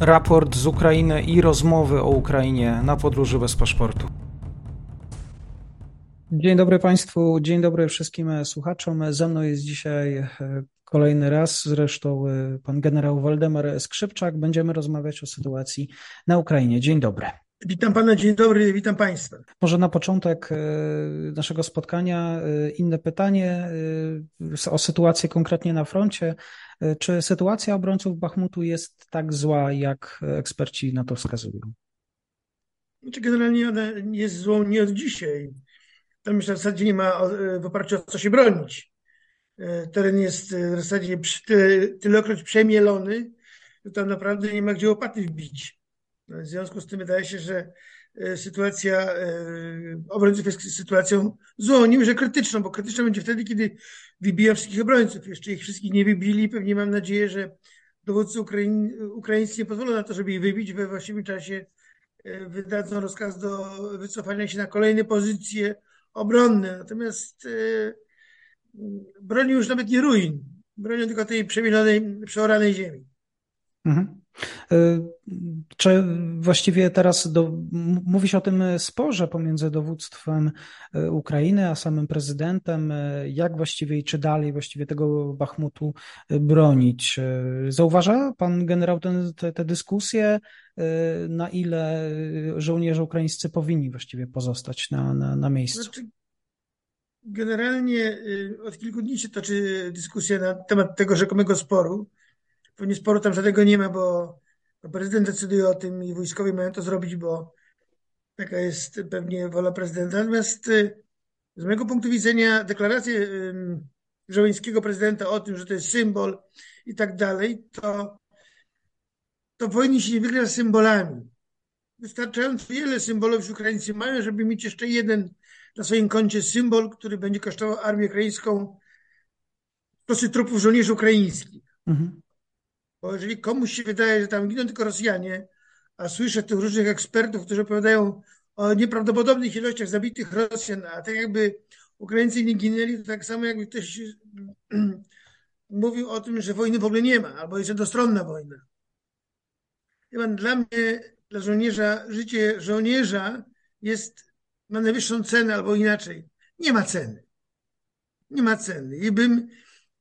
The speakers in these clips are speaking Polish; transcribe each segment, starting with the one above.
raport z Ukrainy i rozmowy o Ukrainie na podróży bez paszportu. Dzień dobry Państwu, dzień dobry wszystkim słuchaczom. Ze mną jest dzisiaj e, kolejny raz, zresztą e, pan generał Waldemar Skrzypczak. Będziemy rozmawiać o sytuacji na Ukrainie. Dzień dobry. Witam pana, dzień dobry, witam państwa. Może na początek e, naszego spotkania inne pytanie o sytuację konkretnie na froncie. Czy sytuacja obrońców Bachmutu jest tak zła, jak eksperci na to wskazują? Znaczy generalnie ona jest złą nie od dzisiaj. Tam w zasadzie nie ma w oparciu o co się bronić. E, teren jest w zasadzie tylekroć przemielony, że tam naprawdę nie ma gdzie łopaty wbić. W związku z tym wydaje się, że e, sytuacja e, obrońców jest sytuacją złą, nie że krytyczną, bo krytyczna będzie wtedy, kiedy wybiją wszystkich obrońców. Jeszcze ich wszystkich nie wybili. Pewnie mam nadzieję, że dowódcy Ukraiń, ukraińscy nie pozwolą na to, żeby ich wybić. We właściwym czasie wydadzą rozkaz do wycofania się na kolejne pozycje obronne. Natomiast bronił już nawet nie ruin, bronił tylko tej przemielonej, przeoranej ziemi. Mhm. E, czy właściwie teraz do, mówi się o tym sporze pomiędzy dowództwem e, Ukrainy a samym prezydentem, e, jak właściwie i czy dalej właściwie tego Bachmutu bronić? Zauważa pan generał ten, te, te dyskusje, na ile żołnierze ukraińscy powinni właściwie pozostać na, na, na miejscu? Znaczy, Generalnie od kilku dni się toczy dyskusja na temat tego rzekomego sporu. Pewnie sporu tam żadnego nie ma, bo prezydent decyduje o tym i wojskowi mają to zrobić, bo taka jest pewnie wola prezydenta. Natomiast y, z mojego punktu widzenia deklaracje żołnieńskiego prezydenta o tym, że to jest symbol i tak dalej, to, to wojny się nie wygra symbolami. Wystarczająco wiele symbolów Ukraińcy mają, żeby mieć jeszcze jeden na swoim koncie symbol, który będzie kosztował armię ukraińską stosy trupów żołnierzy ukraińskich. Mhm. Bo jeżeli komuś się wydaje, że tam giną tylko Rosjanie, a słyszę tych różnych ekspertów, którzy opowiadają o nieprawdopodobnych ilościach zabitych Rosjan, a tak jakby Ukraińcy nie ginęli, to tak samo jakby ktoś mówił o tym, że wojny w ogóle nie ma, albo jest jednostronna wojna. Dla mnie, dla żołnierza, życie żołnierza jest ma najwyższą cenę, albo inaczej, nie ma ceny. Nie ma ceny. I bym,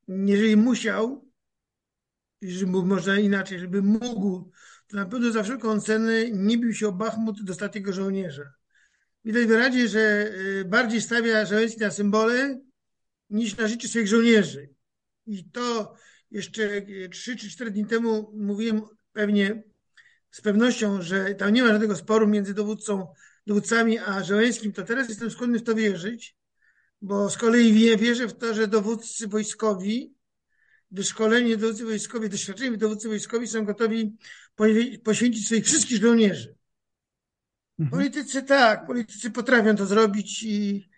jeżeli musiał, jeżeli można inaczej, żeby mógł, to na pewno za wszelką cenę nie bił się o Bachmut do ostatniego żołnierza. Widać wyraźnie, że y, bardziej stawia Żeleński na symbole niż na życie swoich żołnierzy. I to jeszcze 3 czy 4 dni temu mówiłem pewnie z pewnością, że tam nie ma żadnego sporu między dowódcą dowódcami a Żołęskim, to teraz jestem skłonny w to wierzyć, bo z kolei wie, wierzę w to, że dowódcy wojskowi, wyszkoleni dowódcy wojskowi, doświadczeni dowódcy wojskowi są gotowi poświęcić swoich wszystkich żołnierzy. Mhm. Politycy tak, politycy potrafią to zrobić i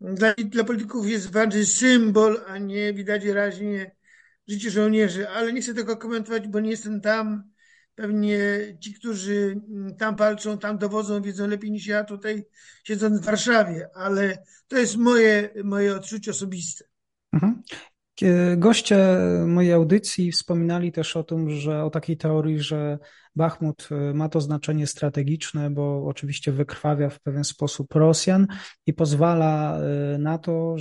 dla, dla polityków jest bardziej symbol, a nie widać wyraźnie życie żołnierzy, ale nie chcę tego komentować, bo nie jestem tam Pewnie ci, którzy tam walczą, tam dowodzą, wiedzą lepiej niż ja tutaj siedząc w Warszawie, ale to jest moje, moje odczucie osobiste. Goście mojej audycji wspominali też o tym, że o takiej teorii, że Bachmut e, ma to znaczenie strategiczne, bo oczywiście wykrwawia w pewien sposób Rosjan i pozwala e, na to,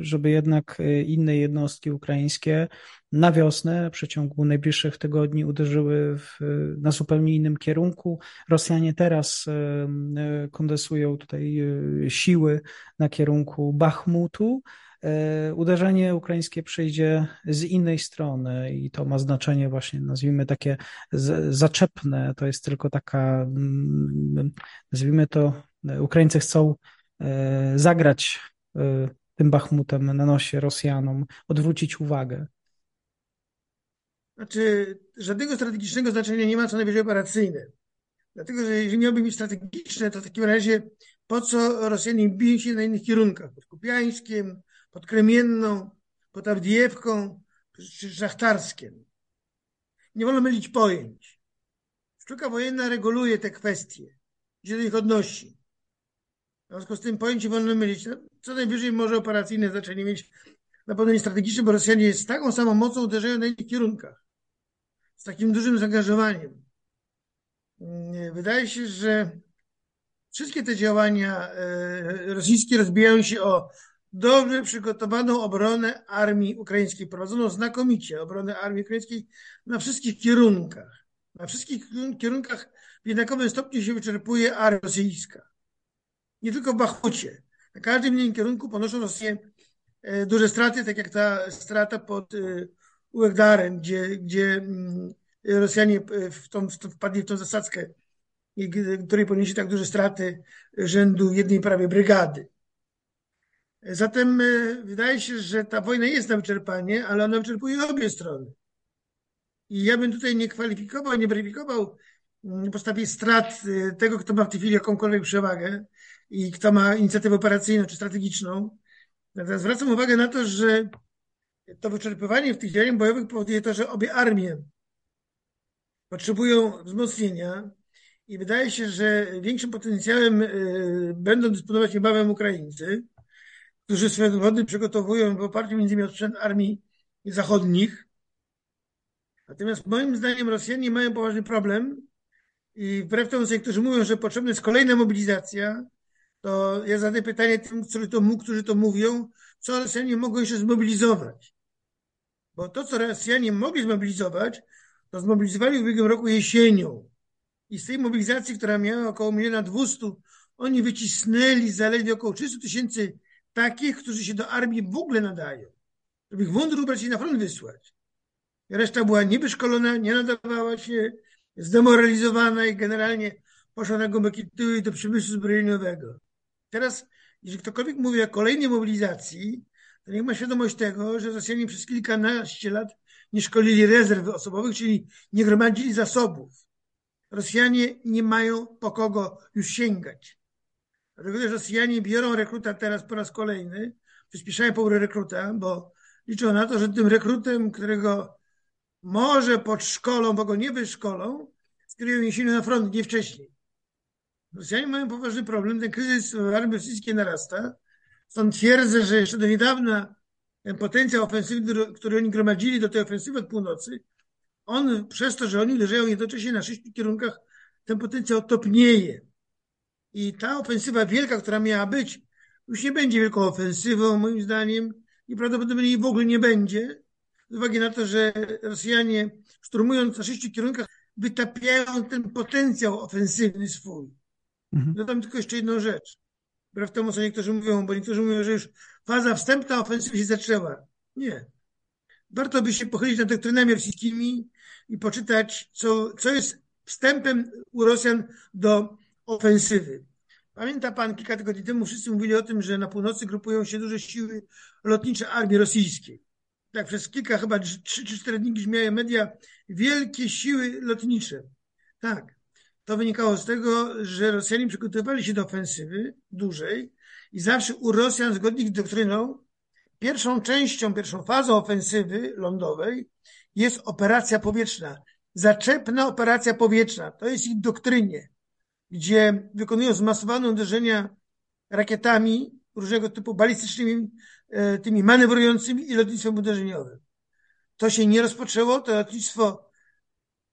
żeby jednak e, inne jednostki ukraińskie na wiosnę w przeciągu najbliższych tygodni uderzyły w, na zupełnie innym kierunku. Rosjanie teraz kondensują tutaj siły na kierunku Bachmutu. E, uderzenie ukraińskie przyjdzie z innej strony i to ma znaczenie właśnie, nazwijmy takie zaczepne. To jest tylko taka, mm, nazwijmy to, Ukraińcy chcą e, zagrać e, tym Bachmutem na nosie Rosjanom, odwrócić uwagę. Znaczy, żadnego strategicznego znaczenia nie ma, co najwyżej operacyjne. Dlatego, że jeżeli miałby być strategiczne, to w takim razie po co Rosjanie biją się na innych kierunkach? Pod Kupiańskiem, pod Kremienną, pod Awdiewką czy Szachtarskiem. Nie wolno mylić pojęć. Sztuka wojenna reguluje te kwestie, gdzie do nich odnosi. W związku z tym pojęcie wolno mylić. No, co najwyżej może operacyjne znaczenie mieć na pewno nie strategiczne, bo Rosjanie z taką samą mocą uderzają na innych kierunkach. Z takim dużym zaangażowaniem. wydaje się, że wszystkie te działania e, rosyjskie rozbijają się o dobrze przygotowaną obronę armii ukraińskiej, prowadzoną znakomicie obronę armii ukraińskiej na wszystkich kierunkach. Na wszystkich kierunkach w jednakowym stopniu się wyczerpuje armia rosyjska. Nie tylko w Bachucie. Na każdym innym kierunku ponoszą Rosję e, duże straty, tak jak ta strata pod e, Uegdarem, gdzie, gdzie mm, Rosjanie w tą, wpadli w tą zasadzkę, której ponieśli tak duże straty rzędu jednej prawie brygady. Zatem e, wydaje się, że ta wojna jest na wyczerpanie, ale ona wyczerpuje obie strony. I ja bym tutaj nie kwalifikował, nie weryfikował mm, postawie strat e, tego, kto ma w tej chwili jakąkolwiek przewagę i kto ma inicjatywę operacyjną czy strategiczną. Natomiast zwracam uwagę na to, że to wyczerpywanie w tych działaniach bojowych powoduje to, że obie armie potrzebują wzmocnienia i wydaje się, że większym potencjałem e, będą dysponować niebawem Ukraińcy, którzy swoje dowody przygotowują w oparciu między innymi o sprzęt armii zachodnich. Natomiast moim zdaniem Rosjanie mają poważny problem i wbrew temu, co niektórzy mówią, że potrzebna jest kolejna mobilizacja, to ja zadaję pytanie tym, którzy to, którzy to mówią, co Rosjanie mogą jeszcze zmobilizować. Bo to, co Rosjanie mogli zmobilizować, to zmobilizowali w ubiegłym roku jesienią. I z tej mobilizacji, która miała około miliona dwustu, oni wycisnęli zaledwie około 300 tysięcy takich, którzy się do armii w ogóle nadają, żeby ich wądru ubrać i na front wysłać. Reszta była niewyszkolona, nie nadawała się, zdemoralizowana i generalnie poszła na głębokie tyły do przemysłu zbrojeniowego. Teraz, jeżeli ktokolwiek mówi o kolejnej mobilizacji, to niech ma świadomość tego, że Rosjanie przez kilkanaście lat nie szkolili rezerw osobowych, czyli nie gromadzili zasobów. Rosjanie nie mają po kogo już sięgać. Dlatego też Rosjanie biorą rekruta teraz po raz kolejny, przyspieszają pobór rekruta, bo liczą na to, że tym rekrutem, którego może podszkolą, bo go nie wyszkolą, skierują jesienią na front, nie wcześniej. Rosjanie mają poważny problem, ten kryzys w armii rosyjskiej narasta. Stąd twierdzę, że jeszcze do niedawna ten potencjał ofensywny, który oni gromadzili do tej ofensywy od północy, on przez to, że oni leżają jednocześnie na sześciu kierunkach, ten potencjał topnieje. I ta ofensywa wielka, która miała być, już nie będzie wielką ofensywą, moim zdaniem, i prawdopodobnie jej w ogóle nie będzie, z uwagi na to, że Rosjanie, szturmując na sześciu kierunkach, wytapiają ten potencjał ofensywny swój. Mhm. Dodam tylko jeszcze jedną rzecz. Wbrew temu, co niektórzy mówią, bo niektórzy mówią, że już faza wstępna ofensywy się zaczęła. Nie. Warto by się pochylić nad doktrynami rosyjskimi i poczytać, co, co jest wstępem u Rosjan do ofensywy. Pamięta pan, kilka tygodni temu wszyscy mówili o tym, że na północy grupują się duże siły lotnicze armii rosyjskiej. Tak, przez kilka, chyba trzy czy cztery dni brzmiały media, wielkie siły lotnicze. Tak, to wynikało z tego, że Rosjanie przygotowywali się do ofensywy dużej i zawsze u Rosjan, zgodnie z doktryną, pierwszą częścią, pierwszą fazą ofensywy lądowej jest operacja powietrzna. Zaczepna operacja powietrzna. To jest ich doktrynie gdzie wykonują zmasowane uderzenia rakietami różnego typu balistycznymi, e, tymi manewrującymi i lotnictwem uderzeniowym. To się nie rozpoczęło, to lotnictwo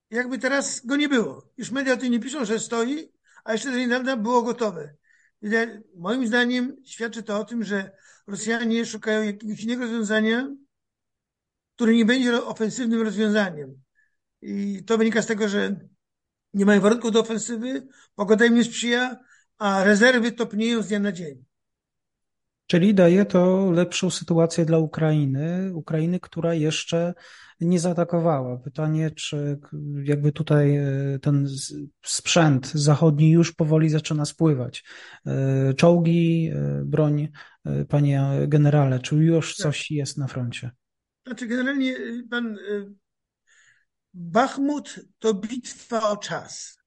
jakby teraz go nie było. Już media o tym nie piszą, że stoi, a jeszcze do niedawna było gotowe. Moim zdaniem świadczy to o tym, że Rosjanie szukają jakiegoś innego rozwiązania, które nie będzie ofensywnym rozwiązaniem. I to wynika z tego, że nie mają warunków do ofensywy, pogoda im nie sprzyja, a rezerwy topnieją z dnia na dzień. Czyli daje to lepszą sytuację dla Ukrainy, Ukrainy, która jeszcze nie zaatakowała. Pytanie, czy jakby tutaj e, ten sprzęt zachodni już powoli zaczyna spływać. E, czołgi, e, broń, panie generale, czy już tak. coś jest na froncie? Znaczy, generalnie pan Bachmut to bitwa o czas.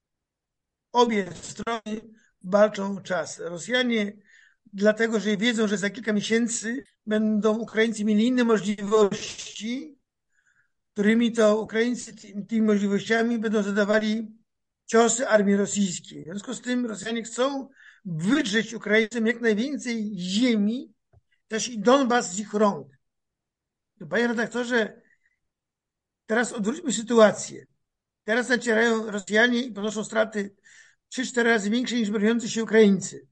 Obie strony walczą o czas. Rosjanie, dlatego że wiedzą, że za kilka miesięcy będą Ukraińcy mieli inne możliwości, którymi to Ukraińcy tymi możliwościami będą zadawali ciosy armii rosyjskiej. W związku z tym Rosjanie chcą wydrzeć Ukraińcom jak najwięcej ziemi, też i Donbas z ich rąk. Panie redaktorze, Teraz odwróćmy sytuację. Teraz nacierają Rosjanie i ponoszą straty 3-4 razy większe niż broniący się Ukraińcy.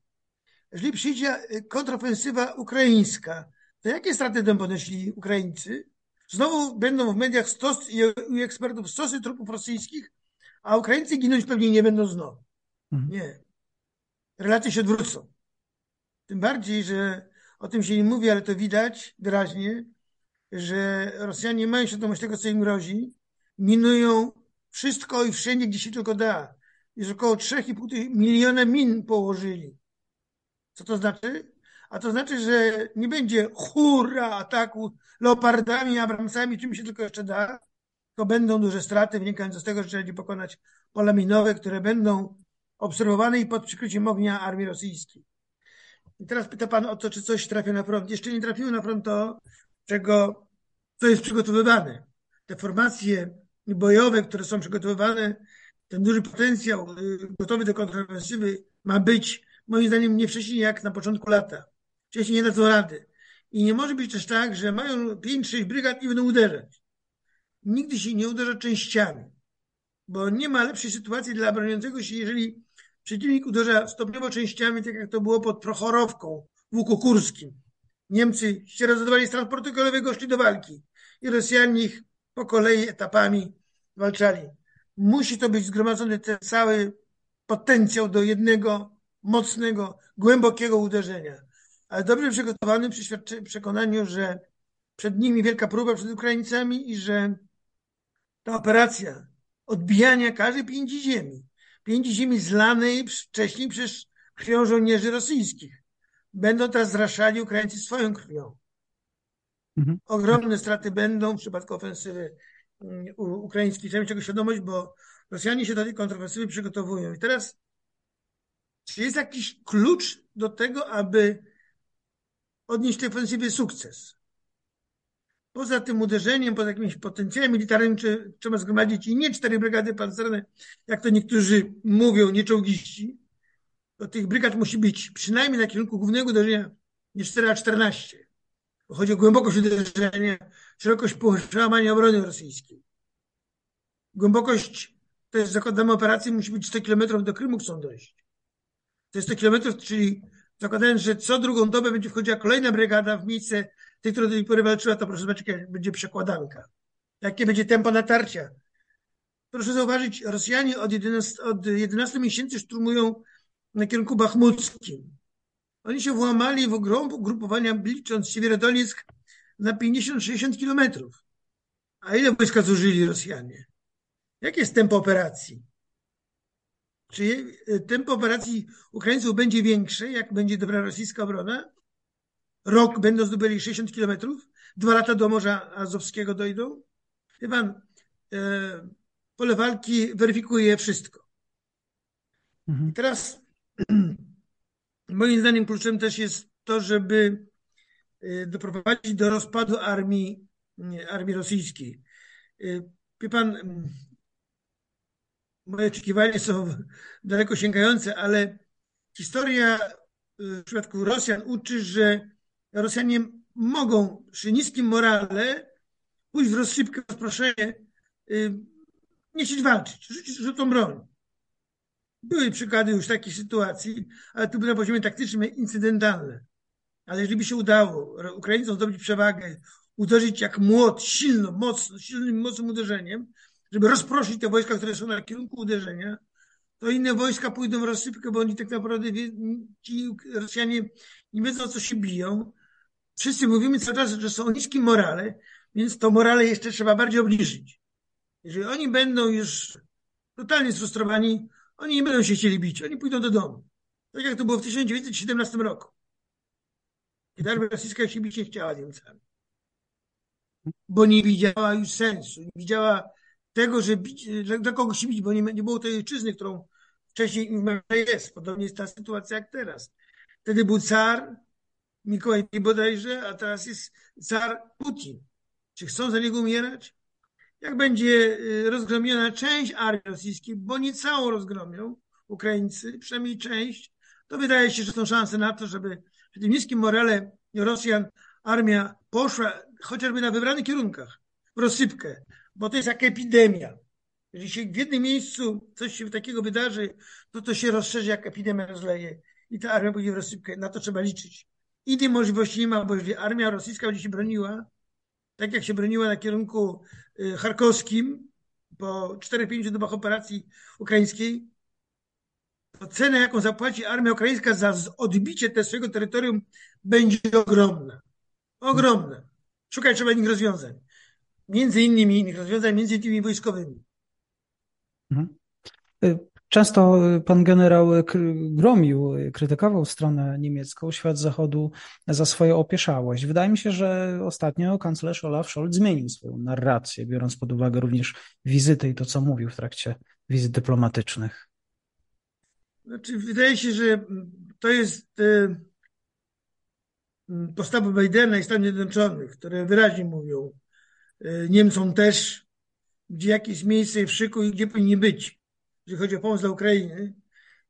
Jeżeli przyjdzie kontrofensywa ukraińska, to jakie straty będą ponosili Ukraińcy? Znowu będą w mediach stos i u ekspertów stosy trupów rosyjskich, a Ukraińcy ginąć pewnie nie będą znowu. Mhm. Nie. Relacje się odwrócą. Tym bardziej, że o tym się nie mówi, ale to widać wyraźnie, że Rosjanie mają świadomość tego, co im grozi, minują wszystko i wszędzie, gdzie się tylko da. Już około 3,5 miliona min położyli. Co to znaczy? A to znaczy, że nie będzie hurra ataku leopardami, abramsami, czym się tylko jeszcze da, to będą duże straty wynikające z tego, że trzeba będzie pokonać pola minowe, które będą obserwowane i pod przykryciem ognia armii rosyjskiej. I teraz pyta Pan o to, czy coś trafia na front. Jeszcze nie trafiło na front to, czego, co jest przygotowywane. Te formacje bojowe, które są przygotowywane, ten duży potencjał y, gotowy do kontrofensywy ma być, moim zdaniem, nie wcześniej jak na początku lata. Wcześniej nie dadzą rady. I nie może być też tak, że mają 5-6 brygad i będą uderzać. Nigdy się nie uderza częściami, bo nie ma lepszej sytuacji dla broniącego się, jeżeli przeciwnik uderza stopniowo częściami, tak jak to było pod Prochorowką w Łuku Kurskim. Niemcy się rozładowali z transportu kolejowego, szli do walki i Rosjanie ich po kolei etapami walczali. Musi to być zgromadzony ten cały potencjał do jednego mocnego, głębokiego uderzenia. Ale dobrze przygotowany przy przekonaniu, że przed nimi wielka próba przed Ukraińcami i że ta operacja odbijania każdej pięci ziemi, pięci ziemi zlanej wcześniej przez krwią żołnierzy rosyjskich, będą teraz zraszali Ukraińcy swoją krwią. Mhm. Ogromne straty będą w przypadku ofensywy mm, ukraińskiej. Trzeba mieć tego świadomość, bo Rosjanie się do tej kontrofensywy przygotowują. I teraz, czy jest jakiś klucz do tego, aby odnieść tej ofensywie sukces? Poza tym uderzeniem, poza jakimś potencjałem militarnym, czy, trzeba zgromadzić i nie cztery brygady pancerne, jak to niektórzy mówią, nie czołgiści, tych brygad musi być przynajmniej na kierunku głównego uderzenia nie 4, a 14. Bo chodzi o głębokość uderzenia, szerokość przełamania obrony rosyjskiej. Głębokość, to jest zakładamy operacji, musi być 100 km do Krymu chcą dojść. To jest 100 km, czyli zakładając, że co drugą dobę będzie wchodziła kolejna brygada w miejsce tej, która do tej pory walczyła, to proszę zobaczyć, jaka będzie przekładanka. Jakie będzie tempo natarcia. Proszę zauważyć, Rosjanie od 11, od 11 miesięcy szturmują na kierunku bachmuckim. Oni się włamali w ugrupowania, licząc Siewierodoniec na 50-60 kilometrów. A ile wojska zużyli Rosjanie? Jakie jest tempo operacji? Czy tempo operacji Ukraińców będzie większe, jak będzie dobra rosyjska obrona? Rok będą zdobyli 60 kilometrów, dwa lata do Morza Azowskiego dojdą. Wie pan, e, pole walki weryfikuje wszystko. Mhm. I teraz moim zdaniem kluczem też jest to, żeby e, doprowadzić do rozpadu armii, armii rosyjskiej. E, wie pan, moje oczekiwania są daleko sięgające, ale historia w przypadku Rosjan uczy, że Rosjanie mogą przy niskim morale pójść w rozsypkę, y, nie chcieć walczyć, rzucić rzutą broń. Były przykłady już takich sytuacji, ale to były na poziomie taktycznym incydentalne. Ale jeżeli by się udało Ukraińcom zdobyć przewagę, uderzyć jak młot, silno, mocno, silnym, mocnym uderzeniem, żeby rozproszyć te wojska, które są na kierunku uderzenia, to inne wojska pójdą w rozsypkę, bo oni tak naprawdę, ci Rosjanie nie wiedzą, o co się biją, wszyscy mówimy cały czas, że są niskim morale, więc to morale jeszcze trzeba bardziej obniżyć. Jeżeli oni będą już totalnie sfrustrowani, oni nie będą się chcieli bić, oni pójdą do domu. Tak jak to było w 1917 roku. Kiedy armia rosyjska się bić nie chciała Niemcami. Bo nie widziała już sensu, nie widziała tego, że bić, dla kogo się bić, bo nie, nie było tej ojczyzny, którą wcześniej jest. Podobnie jest ta sytuacja jak teraz. Wtedy był car, Mikołaj bodajże, a teraz jest car Putin. Czy chcą za niego umierać? Jak będzie y, rozgromiona część armii rosyjskiej, bo nie całą rozgromią Ukraińcy, przynajmniej część, to wydaje się, że są szanse na to, żeby w tym niskim morale Rosjan armia poszła chociażby na wybranych kierunkach, w rozsypkę, bo to jest jak epidemia. Jeżeli się w jednym miejscu coś się takiego wydarzy, to to się rozszerzy, jak epidemia rozleje i ta armia pójdzie w rozsypkę. Na to trzeba liczyć. Innej możliwości nie ma, bo jeżeli armia rosyjska będzie się broniła, tak jak się broniła na kierunku y, charkowskim po 4-5 dobach operacji ukraińskiej, to cena, jaką zapłaci armia ukraińska za odbicie tego swojego terytorium, będzie ogromna. Ogromna. Szukać trzeba innych rozwiązań. Między innymi innych rozwiązań, między innymi wojskowymi. Mhm. Y, często pan generał gromił, krytykował stronę niemiecką, świat zachodu za swoją opieszałość. Wydaje mi się, że ostatnio kanclerz Olaf Scholz zmienił swoją narrację, biorąc pod uwagę również wizyty i to, co mówił w trakcie wizyt dyplomatycznych. Znaczy, wydaje się, że to jest y, postawa Bidena i Stanów Zjednoczonych, które wyraźnie mówią y, Niemcom też, gdzie jakieś miejsce w szyku i gdzie powinni być, jeżeli chodzi o pomoc dla Ukrainy.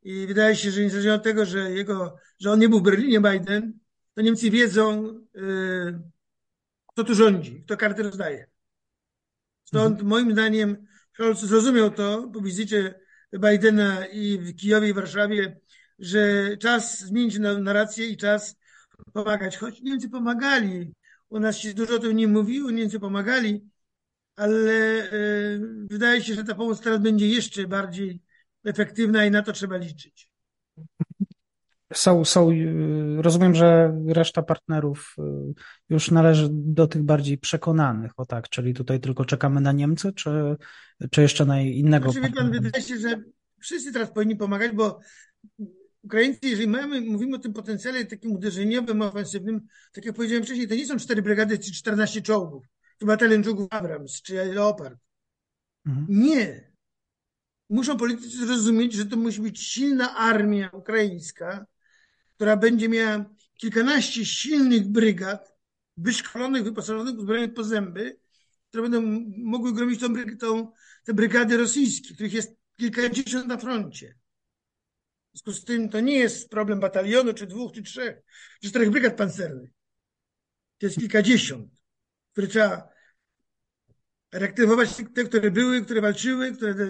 I wydaje się, że niezależnie od tego, że, jego, że on nie był w Berlinie, Biden, to Niemcy wiedzą, kto tu rządzi, kto karty rozdaje. Stąd mhm. moim zdaniem Scholz zrozumiał to po wizycie Bidena i w Kijowie i Warszawie, że czas zmienić narrację i czas pomagać. Choć Niemcy pomagali, u nas się dużo o tym nie mówiło, Niemcy pomagali, ale e, wydaje się, że ta pomoc teraz będzie jeszcze bardziej efektywna i na to trzeba liczyć. Są, są, y, rozumiem, że reszta partnerów y, już należy do tych bardziej przekonanych, o tak, czyli tutaj tylko czekamy na Niemcy, czy, czy jeszcze na innego znaczy, pan, Wydaje się, że wszyscy teraz powinni pomagać, bo Ukraińcy, jeżeli mamy, mówimy o tym potencjale takim uderzeniowym, ofensywnym, tak jak powiedziałem wcześniej, to nie są cztery brygady czy 14 czołgów, czy batalion czołgów Abrams, czy Leopard. Mhm. Nie. Muszą politycy zrozumieć, że to musi być silna armia ukraińska, która będzie miała kilkanaście silnych brygad, wyszkolonych, wyposażonych, uzbrojonych po zęby, które będą mogły gromić tą, tą, te brygady rosyjskie, których jest kilkadziesiąt na froncie. W związku z tym to nie jest problem batalionu, czy dwóch, czy trzech, czy czterech brygad pancernych. To jest kilkadziesiąt, które trzeba reaktywować te, które były, które walczyły, które do,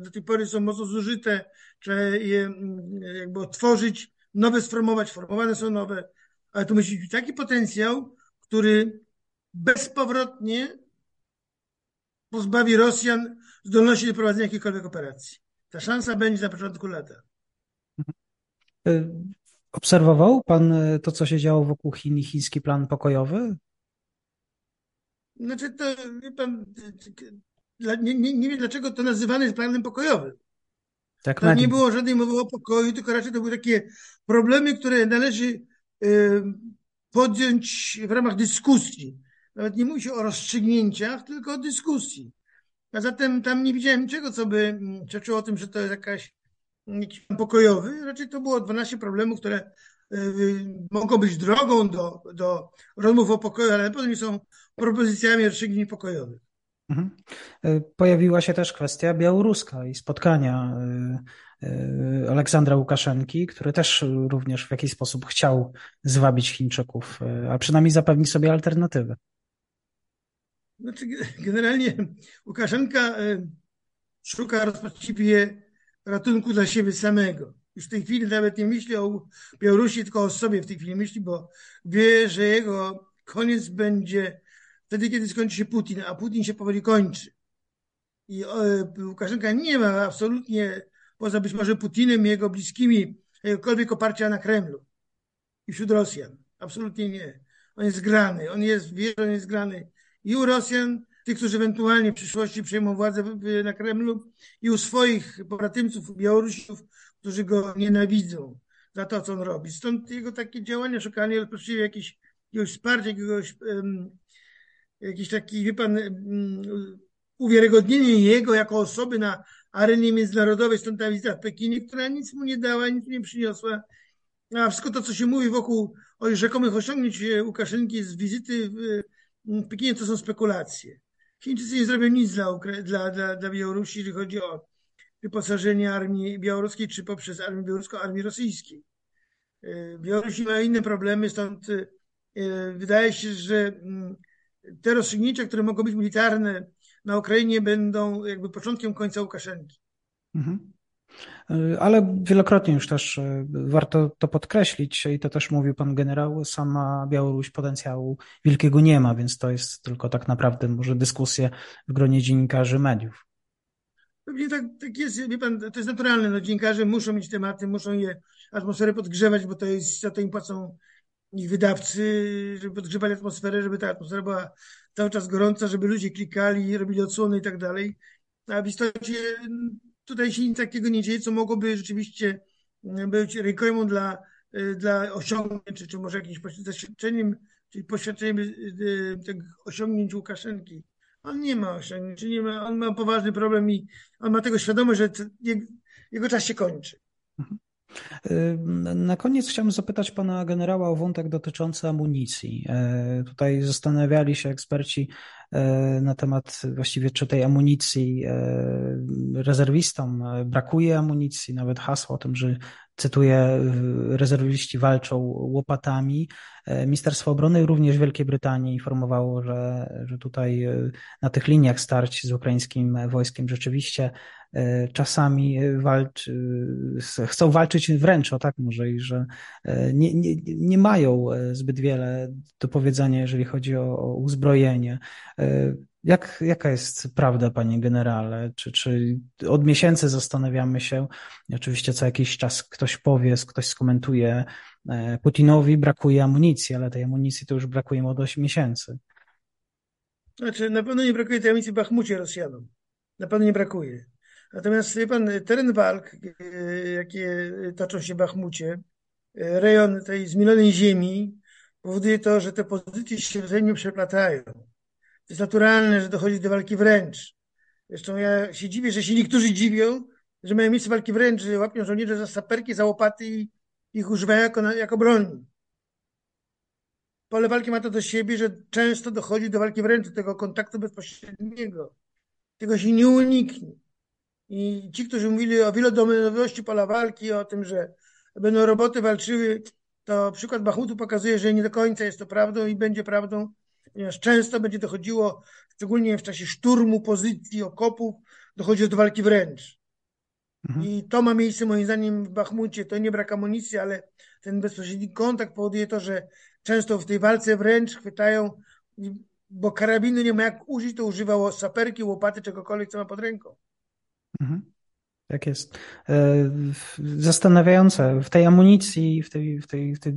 do tej pory są mocno zużyte, trzeba je mm, jakby otworzyć, nowe sformować, formowane są nowe, ale tu musi być taki potencjał, który bezpowrotnie pozbawi Rosjan zdolności do prowadzenia jakiejkolwiek operacji. Ta szansa będzie na początku lata. Y, obserwował pan y, to, co się działo wokół Chin i chiński plan pokojowy? Znaczy, to wie pan, nie, nie, nie wiem dlaczego to nazywane jest planem pokojowym. Tak, Tam nie było żadnej mowy o pokoju, tylko raczej to były takie problemy, które należy y, podjąć w ramach dyskusji. Nawet nie mówi się o rozstrzygnięciach, tylko o dyskusji. A zatem tam nie widziałem niczego, co by mm, świadczyło o tym, że to jest jakaś jakiś pokojowy. Raczej to było 12 problemów, które mogą być drogą do, do rozmów o pokoju, ale nie są propozycjami rozstrzygnięć pokojowych. Mhm. Y, pojawiła się też kwestia białoruska i spotkania y, Aleksandra Łukaszenki, który też również w jakiś sposób chciał zwabić Chińczyków, a przynajmniej zapewnić sobie alternatywę. Znaczy, generalnie Łukaszenka szuka rozpaczliwie ratunku dla siebie samego. Już w tej chwili nawet nie myśli o Białorusi, tylko o sobie w tej chwili myśli, bo wie, że jego koniec będzie wtedy, kiedy skończy się Putin, a Putin się powoli kończy. I e, Łukaszenka nie ma absolutnie, poza być może Putinem i jego bliskimi, jakiegokolwiek oparcia na Kremlu i wśród Rosjan. Absolutnie nie. On jest zgrany. On jest, wie, on jest zgrany i u Rosjan, tych, którzy ewentualnie w przyszłości przejmą władzę na Kremlu i u swoich pobratymców, Białorusów, którzy go nienawidzą za to, co on robi. Stąd jego takie działania, szukanie właściwie jakiegoś, jakiegoś wsparcia, jakiegoś, um, jakiś taki, wie pan, um, uwiarygodnienie jego jako osoby na arenie międzynarodowej, stąd ta wizyta w Pekinie, która nic mu nie dała, nic mu nie przyniosła. A wszystko to, co się mówi wokół o rzekomych osiągnięć Łukaszenki z wizyty w w Pekinie to są spekulacje. Chińczycy nie zrobią nic dla, dla, dla, dla Białorusi, jeżeli chodzi o wyposażenie armii białoruskiej, czy poprzez armię białoruską, armii rosyjskiej. E, Białorusi mają inne problemy, stąd e, wydaje się, że mm, te rozstrzygnięcia, które mogą być militarne, na Ukrainie będą jakby początkiem końca Łukaszenki. Mhm. Ale wielokrotnie już też e, warto to podkreślić i to też mówił pan generał, sama Białoruś potencjału wielkiego nie ma, więc to jest tylko tak naprawdę może dyskusja w gronie dziennikarzy mediów. Pewnie tak, tak jest, wie pan, to jest naturalne, no dziennikarze muszą mieć tematy, muszą je atmosferę podgrzewać, bo to jest, za to im płacą ich wydawcy, żeby podgrzewali atmosferę, żeby ta atmosfera była cały czas gorąca, żeby ludzie klikali, robili odsłony i tak dalej. A w istocie tutaj się nic takiego nie dzieje, co mogłoby rzeczywiście mm, być rękojmą dla, y, dla osiągnięć, czy, czy może jakimś zaświadczeniem, czyli poświadczeniem y, tych osiągnięć Łukaszenki. On nie ma osiągnięć, nie ma, on ma poważny problem i on ma tego świadomość, że jego czas się kończy. Mhm. Na koniec chciałbym zapytać pana generała o wątek dotyczący amunicji. E, tutaj zastanawiali się eksperci e, na temat właściwie czy tej amunicji rezerwistom brakuje amunicji, nawet hasło o tym, że cytuję, rezerwiści walczą łopatami. Ministerstwo Obrony również Wielkiej Brytanii informowało, że, że tutaj na tych liniach starć z ukraińskim wojskiem rzeczywiście E, czasami walczy, chcą walczyć wręcz o tak może i że e, nie, nie, nie mają e, zbyt wiele do powiedzenia, jeżeli chodzi o, o uzbrojenie. Jak, jaka jest prawda, panie generale? Czy, czy od miesięcy zastanawiamy się, oczywiście co jakiś czas ktoś powie, ktoś skomentuje, Putinowi brakuje amunicji, ale tej amunicji to już brakuje mu od 8 miesięcy. Znaczy, na pewno nie brakuje tej amunicji w Bachmucie Rosjanom. Na pewno nie brakuje. Natomiast wie pan, teren walk, e, jakie toczą się w Bachmucie, e, rejon tej zmielonej ziemi, powoduje to, że te pozycje się wzajemnie przeplatają. To jest naturalne, że dochodzi do walki wręcz. Zresztą ja się dziwię, że się niektórzy dziwią, że mają miejsce walki wręcz, że łapią żołnierze za saperki, za łopaty i ich używają jako, jako broni. Pole walki ma to do siebie, że często dochodzi do walki wręcz, do tego kontaktu bezpośredniego. Tego się nie uniknie. I ci, którzy mówili o wielodomenowości pola walki, o tym, że będą roboty walczyły, to przykład Bachmutu pokazuje, że nie do końca jest to prawdą i będzie prawdą, ponieważ często będzie dochodziło, szczególnie w czasie szturmu pozycji, okopów, dochodzi do walki wręcz. Mhm. I to ma miejsce moim zdaniem w Bachmucie. To nie brak amunicji, ale ten bezpośredni kontakt powoduje to, że często w tej walce wręcz chwytają, bo karabinu nie ma jak użyć, to używało saperki, łopaty, czegokolwiek, co ma pod ręką. Mhm. Tak jest. E, zastanawiające, w tej amunicji, w tej, w tej, w tej,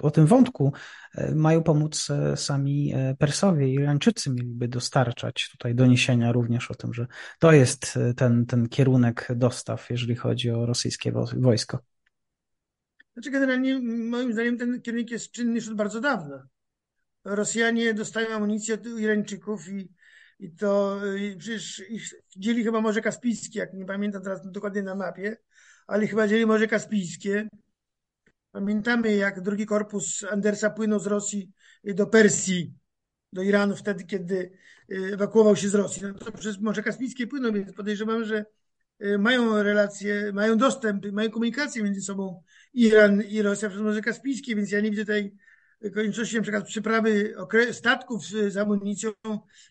o tym wątku e, mają pomóc e, sami Persowie Irańczycy mieliby dostarczać tutaj doniesienia również o tym, że to jest ten, ten kierunek dostaw, jeżeli chodzi o rosyjskie wojsko. Znaczy generalnie moim zdaniem ten kierunek jest czynny już od bardzo dawna. Rosjanie dostają amunicję od Irańczyków i i to i przecież dzieli chyba Morze Kaspijskie, jak nie pamiętam teraz dokładnie na mapie, ale chyba dzieli Morze Kaspijskie. Pamiętamy, jak drugi korpus Andersa płynął z Rosji do Persji, do Iranu wtedy, kiedy y, ewakuował się z Rosji. No to przez Morze Kaspijskie płynął, więc podejrzewam, że y, mają relacje, mają dostęp, mają komunikację między sobą Iran i Rosja przez Morze Kaspijskie, więc ja nie widzę tutaj konieczności na przykład przyprawy statków z amunicją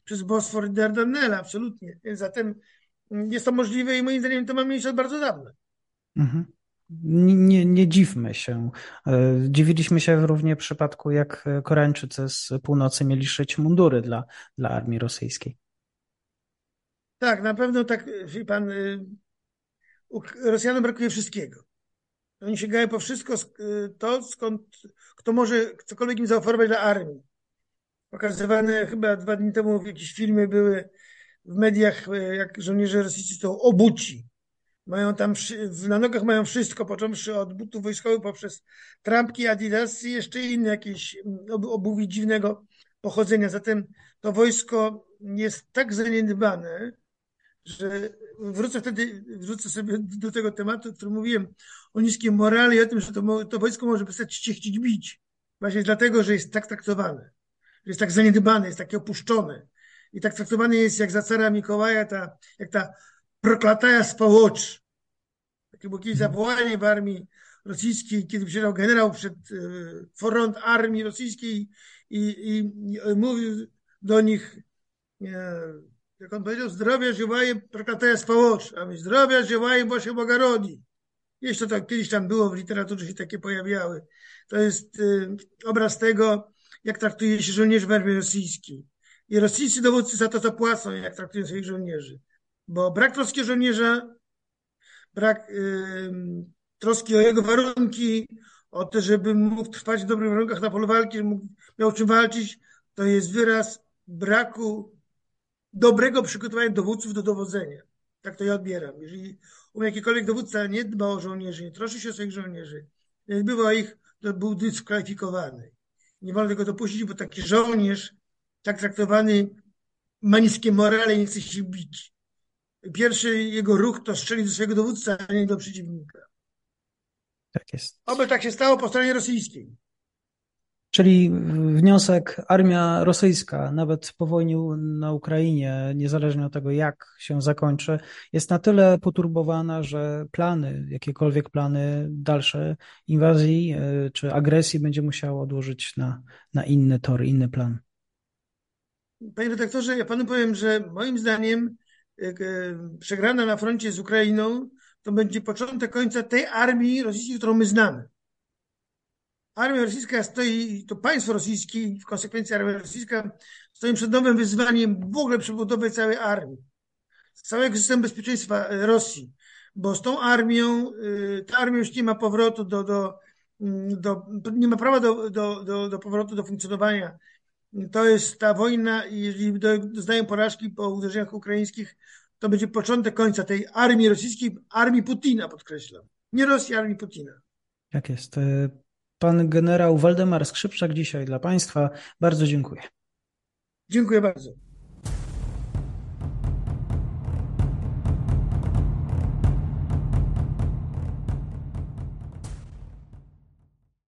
przez Bosfor i Dardanelle, absolutnie. Więc zatem jest to możliwe i moim zdaniem to ma miejsce od bardzo dawna. Mhm. Nie, nie dziwmy się. E, dziwiliśmy się również w przypadku, jak Koreańczycy z północy mieli szyć mundury dla, dla armii rosyjskiej. Tak, na pewno tak, wie pan, y, Rosjanom brakuje wszystkiego. Oni sięgają po wszystko y, to, skąd kto może cokolwiek im zaoferować dla armii. Pokazywane chyba dwa dni temu jakieś filmy były w mediach, y, jak żołnierze rosyjscy są obuci. Mają tam, na nogach mają wszystko, począwszy od butów wojskowych poprzez trampki, adidasy i jeszcze inne jakieś mm, obuwi dziwnego pochodzenia. Zatem to wojsko jest tak zaniedbane, że wrócę wtedy, wrócę sobie do tego tematu, o którym mówiłem, o niskim morale i o tym, że to, to wojsko może przestać się chcieć bić. Właśnie dlatego, że jest tak traktowane, że jest tak zaniedbane, jest takie opuszczone. I tak traktowane jest jak za cara Mikołaja, ta, jak ta proklataja spałocz. Takie było kiedyś zawołanie w armii rosyjskiej, kiedy przyjechał generał przed e, front armii rosyjskiej i, i, i mówił do nich, e, Jak on powiedział, zdrowia ziewaje proklataja spałocz, a my zdrowia ziewaje, bo się. Jeszcze to kiedyś tam było, w literaturze się takie pojawiały. To jest y, obraz tego, jak traktuje się żołnierzy w armii rosyjskiej. I rosyjscy dowódcy za to zapłacą, jak traktują swoich żołnierzy. Bo brak troski o żołnierza, brak y, troski o jego warunki, o to, żeby mógł trwać w dobrych warunkach na polu walki, żeby mógł, miał czym walczyć, to jest wyraz braku dobrego przygotowania dowódców do dowodzenia. Tak to ja odbieram. Jeżeli jakikolwiek dowódca nie dba o żołnierzy, nie troszczy się o swoich żołnierzy, nie bywa ich, to był dyskwalifikowany. Nie wolno tego dopuścić, bo taki żołnierz, tak traktowany, ma niskie morale i nie chce się bić. Pierwszy jego ruch to strzelić do swojego dowódcy, a nie do przeciwnika. Tak jest. Oby tak się stało po stronie rosyjskiej. Czyli wniosek, armia rosyjska, nawet po wojnie na Ukrainie, niezależnie od tego, jak się zakończy, jest na tyle poturbowana, że plany, jakiekolwiek plany dalsze inwazji y, czy agresji będzie musiała odłożyć na, na inny tor, inny plan. Panie redaktorze, ja panu powiem, że moim zdaniem y, y, przegrana na froncie z Ukrainą to będzie początek końca tej armii rosyjskiej, którą my znamy. Armia rosyjska stoi, to państwo rosyjskie, w konsekwencji armia rosyjska stoi przed nowym wyzwaniem w ogóle przebudowy całej armii, całego systemu bezpieczeństwa e, Rosji, bo z tą armią, e, ta armia już nie ma powrotu do, do, mm, do nie ma prawa do, do, do, do powrotu do funkcjonowania. To jest ta wojna i jeżeli doznają porażki po uderzeniach ukraińskich, to będzie początek końca tej armii rosyjskiej, armii Putina, podkreślam. Nie Rosji, armii Putina. Jak jest. Pan generał Waldemar Skrzypczak dzisiaj dla Państwa. Bardzo dziękuję. Dziękuję bardzo.